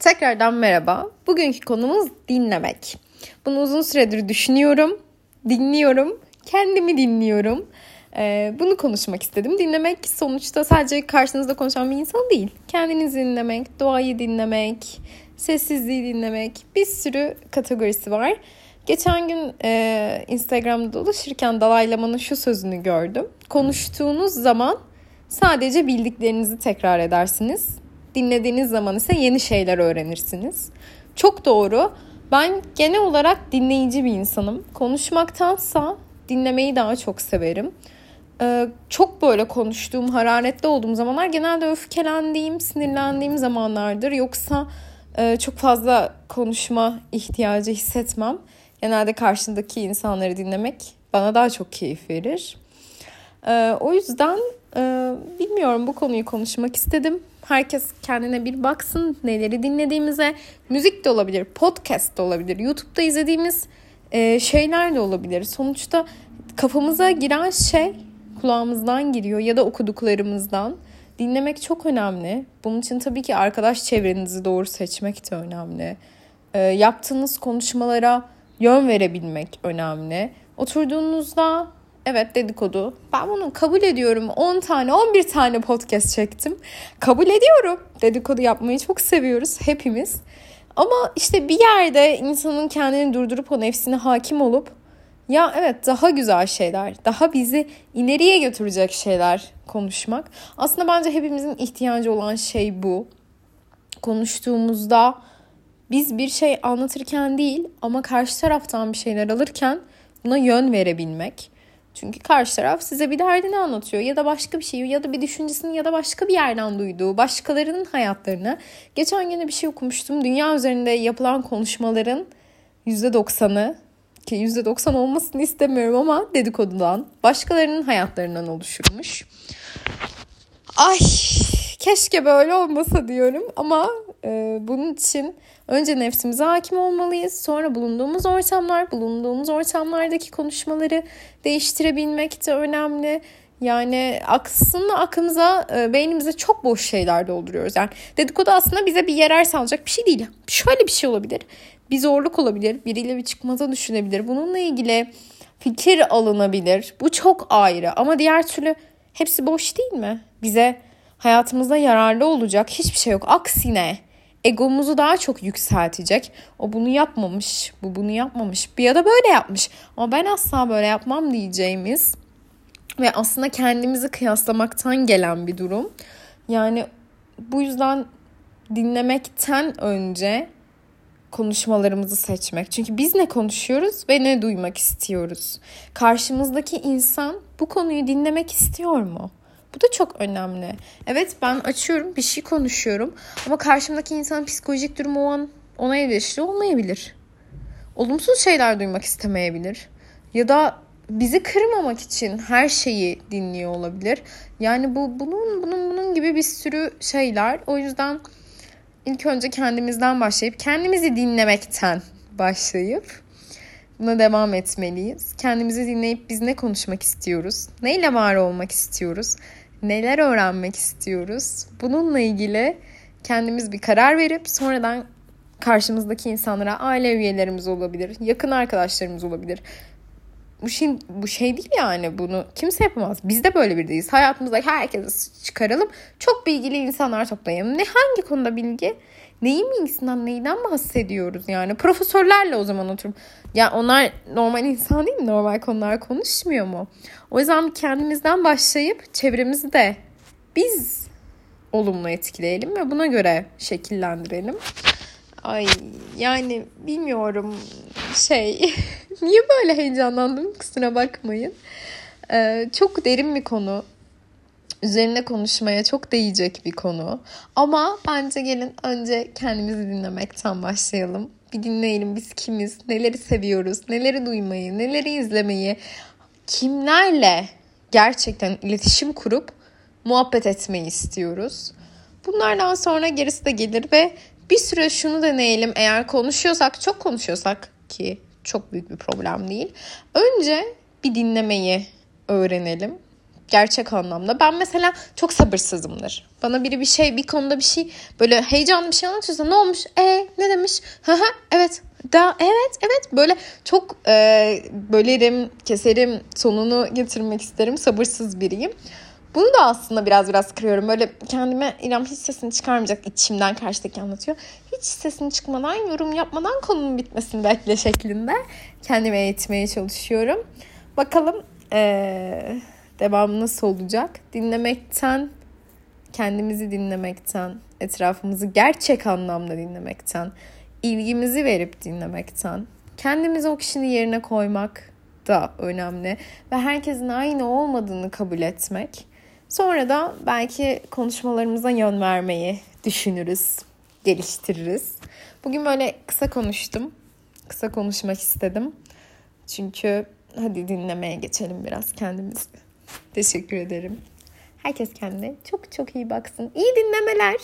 Tekrardan merhaba. Bugünkü konumuz dinlemek. Bunu uzun süredir düşünüyorum, dinliyorum, kendimi dinliyorum. Ee, bunu konuşmak istedim. Dinlemek sonuçta sadece karşınızda konuşan bir insan değil. Kendinizi dinlemek, doğayı dinlemek, sessizliği dinlemek bir sürü kategorisi var. Geçen gün e, Instagram'da dolaşırken Dalai Lama'nın şu sözünü gördüm. Konuştuğunuz zaman sadece bildiklerinizi tekrar edersiniz dinlediğiniz zaman ise yeni şeyler öğrenirsiniz. Çok doğru. Ben genel olarak dinleyici bir insanım. Konuşmaktansa dinlemeyi daha çok severim. Ee, çok böyle konuştuğum, hararetli olduğum zamanlar genelde öfkelendiğim, sinirlendiğim zamanlardır. Yoksa e, çok fazla konuşma ihtiyacı hissetmem. Genelde karşındaki insanları dinlemek bana daha çok keyif verir. Ee, o yüzden e, bilmiyorum bu konuyu konuşmak istedim. Herkes kendine bir baksın neleri dinlediğimize. Müzik de olabilir, podcast da olabilir, YouTube'da izlediğimiz e, şeyler de olabilir. Sonuçta kafamıza giren şey kulağımızdan giriyor ya da okuduklarımızdan. Dinlemek çok önemli. Bunun için tabii ki arkadaş çevrenizi doğru seçmek de önemli. E, yaptığınız konuşmalara yön verebilmek önemli. Oturduğunuzda Evet dedikodu. Ben bunu kabul ediyorum. 10 tane 11 tane podcast çektim. Kabul ediyorum. Dedikodu yapmayı çok seviyoruz hepimiz. Ama işte bir yerde insanın kendini durdurup o nefsine hakim olup ya evet daha güzel şeyler, daha bizi ileriye götürecek şeyler konuşmak. Aslında bence hepimizin ihtiyacı olan şey bu. Konuştuğumuzda biz bir şey anlatırken değil ama karşı taraftan bir şeyler alırken buna yön verebilmek. Çünkü karşı taraf size bir derdini anlatıyor ya da başka bir şeyi ya da bir düşüncesini ya da başka bir yerden duyduğu başkalarının hayatlarını. Geçen gün bir şey okumuştum. Dünya üzerinde yapılan konuşmaların %90'ı ki %90 olmasını istemiyorum ama dedikodudan, başkalarının hayatlarından oluşurmuş. Ay keşke böyle olmasa diyorum ama e, bunun için önce nefsimize hakim olmalıyız. Sonra bulunduğumuz ortamlar, bulunduğumuz ortamlardaki konuşmaları değiştirebilmek de önemli. Yani aslında aklımıza, e, beynimize çok boş şeyler dolduruyoruz. Yani dedikodu aslında bize bir yarar sağlayacak bir şey değil. Şöyle bir şey olabilir. Bir zorluk olabilir. Biriyle bir çıkmaza düşünebilir. Bununla ilgili fikir alınabilir. Bu çok ayrı. Ama diğer türlü hepsi boş değil mi? Bize hayatımızda yararlı olacak hiçbir şey yok. Aksine egomuzu daha çok yükseltecek. O bunu yapmamış, bu bunu yapmamış, bir ya da böyle yapmış. Ama ben asla böyle yapmam diyeceğimiz ve aslında kendimizi kıyaslamaktan gelen bir durum. Yani bu yüzden dinlemekten önce konuşmalarımızı seçmek. Çünkü biz ne konuşuyoruz ve ne duymak istiyoruz? Karşımızdaki insan bu konuyu dinlemek istiyor mu? Bu da çok önemli. Evet ben açıyorum bir şey konuşuyorum ama karşımdaki insanın psikolojik durumu o an ona eleştiri olmayabilir. Olumsuz şeyler duymak istemeyebilir. Ya da bizi kırmamak için her şeyi dinliyor olabilir. Yani bu bunun bunun bunun gibi bir sürü şeyler. O yüzden ilk önce kendimizden başlayıp kendimizi dinlemekten başlayıp buna devam etmeliyiz. Kendimizi dinleyip biz ne konuşmak istiyoruz? Neyle var olmak istiyoruz? Neler öğrenmek istiyoruz? Bununla ilgili kendimiz bir karar verip sonradan karşımızdaki insanlara aile üyelerimiz olabilir, yakın arkadaşlarımız olabilir. Bu şey, bu şey değil yani bunu kimse yapamaz. Biz de böyle bir değiliz. Hayatımızda herkesi çıkaralım. Çok bilgili insanlar toplayalım. Ne hangi konuda bilgi? Neyin bilgisinden neyden bahsediyoruz yani? Profesörlerle o zaman oturup. Ya onlar normal insan değil mi? Normal konular konuşmuyor mu? O yüzden kendimizden başlayıp çevremizi de biz olumlu etkileyelim ve buna göre şekillendirelim. Ay yani bilmiyorum şey niye böyle heyecanlandım kusura bakmayın. Ee, çok derin bir konu üzerine konuşmaya çok değecek bir konu. Ama bence gelin önce kendimizi dinlemekten başlayalım. Bir dinleyelim biz kimiz, neleri seviyoruz, neleri duymayı, neleri izlemeyi, kimlerle gerçekten iletişim kurup muhabbet etmeyi istiyoruz. Bunlardan sonra gerisi de gelir ve bir süre şunu deneyelim eğer konuşuyorsak, çok konuşuyorsak ki çok büyük bir problem değil. Önce bir dinlemeyi öğrenelim Gerçek anlamda. Ben mesela çok sabırsızımdır. Bana biri bir şey, bir konuda bir şey böyle heyecanlı bir şey anlatıyorsa ne olmuş? E ne demiş? Hı hı evet. Da evet evet böyle çok e, bölerim, keserim, sonunu getirmek isterim. Sabırsız biriyim. Bunu da aslında biraz biraz kırıyorum. Böyle kendime İrem hiç sesini çıkarmayacak içimden karşıdaki anlatıyor. Hiç sesini çıkmadan, yorum yapmadan konunun bitmesini bekle şeklinde kendime eğitmeye çalışıyorum. Bakalım ee, devamı nasıl olacak? Dinlemekten, kendimizi dinlemekten, etrafımızı gerçek anlamda dinlemekten, ilgimizi verip dinlemekten, kendimizi o kişinin yerine koymak da önemli ve herkesin aynı olmadığını kabul etmek Sonra da belki konuşmalarımıza yön vermeyi düşünürüz, geliştiririz. Bugün böyle kısa konuştum. Kısa konuşmak istedim. Çünkü hadi dinlemeye geçelim biraz kendimizi. Teşekkür ederim. Herkes kendine çok çok iyi baksın. İyi dinlemeler.